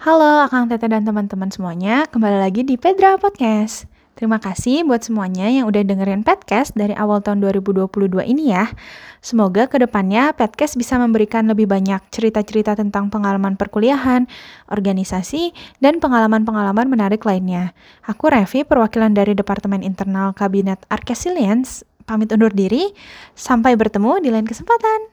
Halo Akang Tete dan teman-teman semuanya, kembali lagi di Pedra Podcast. Terima kasih buat semuanya yang udah dengerin podcast dari awal tahun 2022 ini ya. Semoga ke depannya podcast bisa memberikan lebih banyak cerita-cerita tentang pengalaman perkuliahan, organisasi, dan pengalaman-pengalaman menarik lainnya. Aku Revi, perwakilan dari Departemen Internal Kabinet Arkesiliens, pamit undur diri. Sampai bertemu di lain kesempatan.